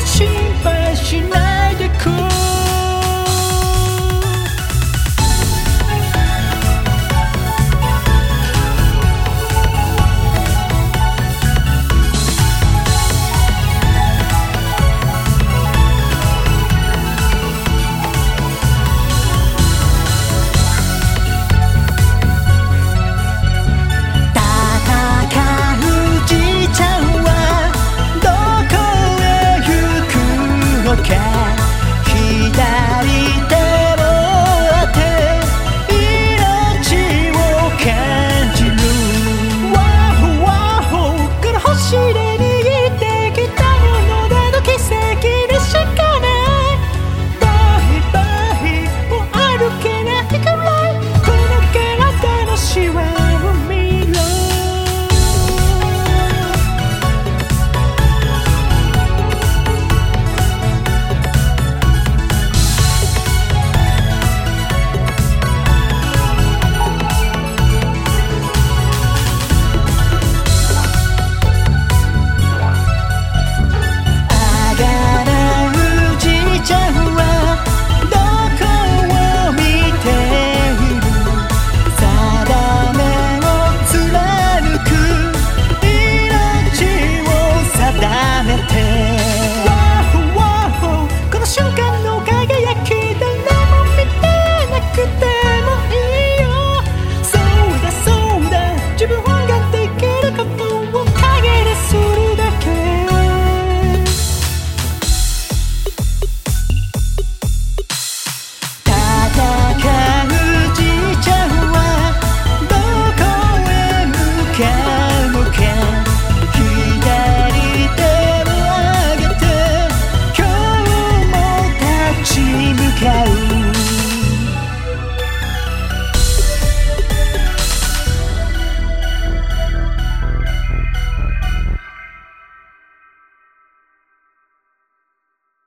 不清白，是那。